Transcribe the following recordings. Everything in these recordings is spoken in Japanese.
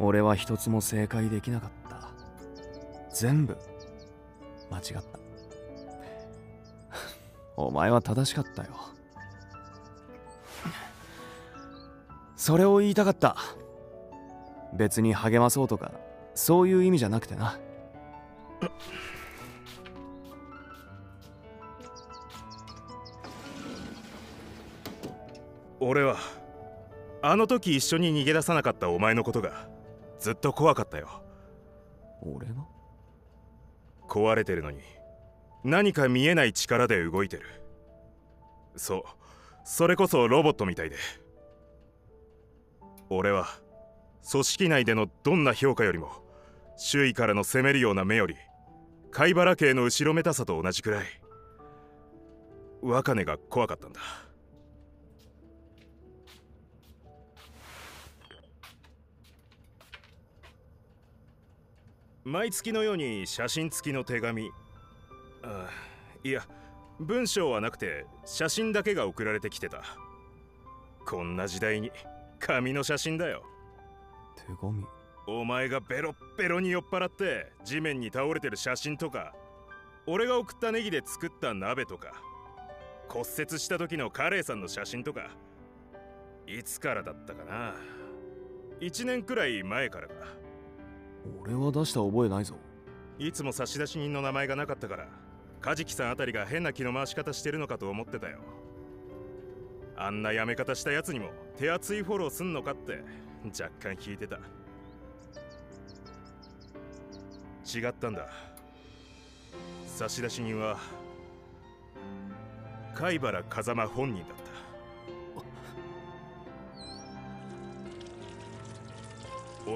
俺は一つも正解できなかった。全部。間違った。お前は正しかったよ。それを言いたかった。別に励まそうとかそういう意味じゃなくてな。俺はあの時一緒に逃げ出さなかったお前のことがずっと怖かったよ。俺が？壊れてるのに何か見えない力で動いてる。そうそれこそロボットみたいで。俺は組織内でのどんな評価よりも周囲からの責めるような目より貝原家の後ろめたさと同じくらい。若根が怖かったんだ毎月のように写真付きの手紙。あいや文章はなくて写真だけが送られてきてた。こんな時代に紙の写真だよ。手紙。お前がベロッベロに酔っ払って地面に倒れてる写真とか俺が送ったネギで作った鍋とか骨折した時のカレーさんの写真とかいつからだったかな。1年くらい前からか俺は出した覚えないぞ。いつも差出人の名前がなかったからカジキさんあたりが変な気の回し方してるのかと思ってたよ。あんなやめ方したやつにも手厚いフォローすんのかって若干引いてた。違ったんだ。差出人は貝原風間本人だった。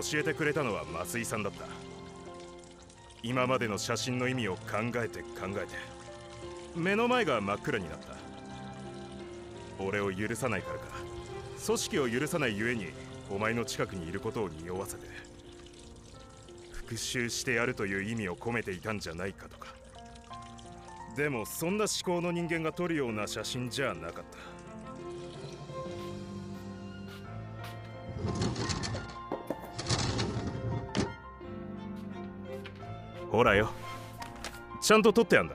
教えてくれたのは増井さんだった。今までの写真の意味を考えて考えて。目の前が真っ暗になった。俺を許さないからか。組織を許さないゆえにお前の近くにいることを匂わせて。復讐してやるという意味を込めていたんじゃないかとか。でもそんな思考の人間が撮るような写真じゃなかった。ほらよ。ちゃんと撮ってやんだ。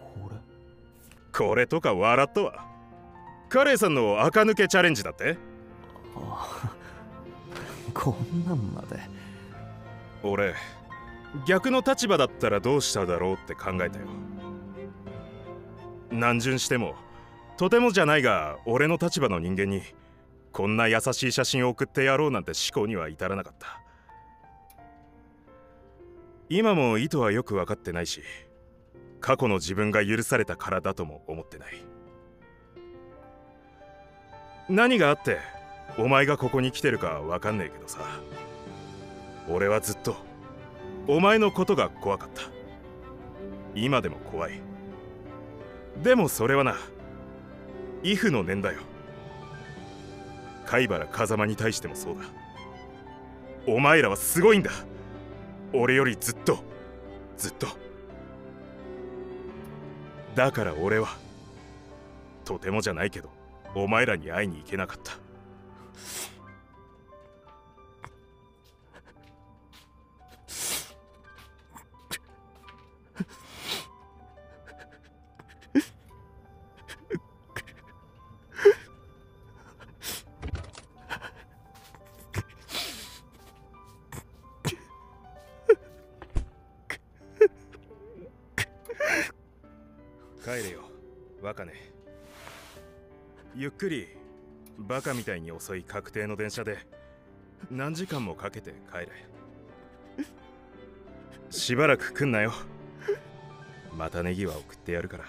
これ？これとか笑ったわ。カレーさんの垢抜けチャレンジだって？ああ。こんなんまで。俺逆の立場だったらどうしただろうって考えたよ。何巡してもとてもじゃないが俺の立場の人間にこんな優しい写真を送ってやろうなんて思考には至らなかった。今も意図はよく分かってないし過去の自分が許されたからだとも思ってない。何があってお前がここに来てるか分かんねえけどさ。俺はずっとお前のことが怖かった。今でも怖い。でもそれはなイフの念だよ。貝原風間に対してもそうだ。お前らはすごいんだ。俺よりずっとずっと。だから俺はとてもじゃないけどお前らに会いに行けなかった。帰れよ。バカねゆっくりバカみたいに遅い確定の電車で何時間もかけて帰れ。しばらく来んなよ。またネギは送ってやるから。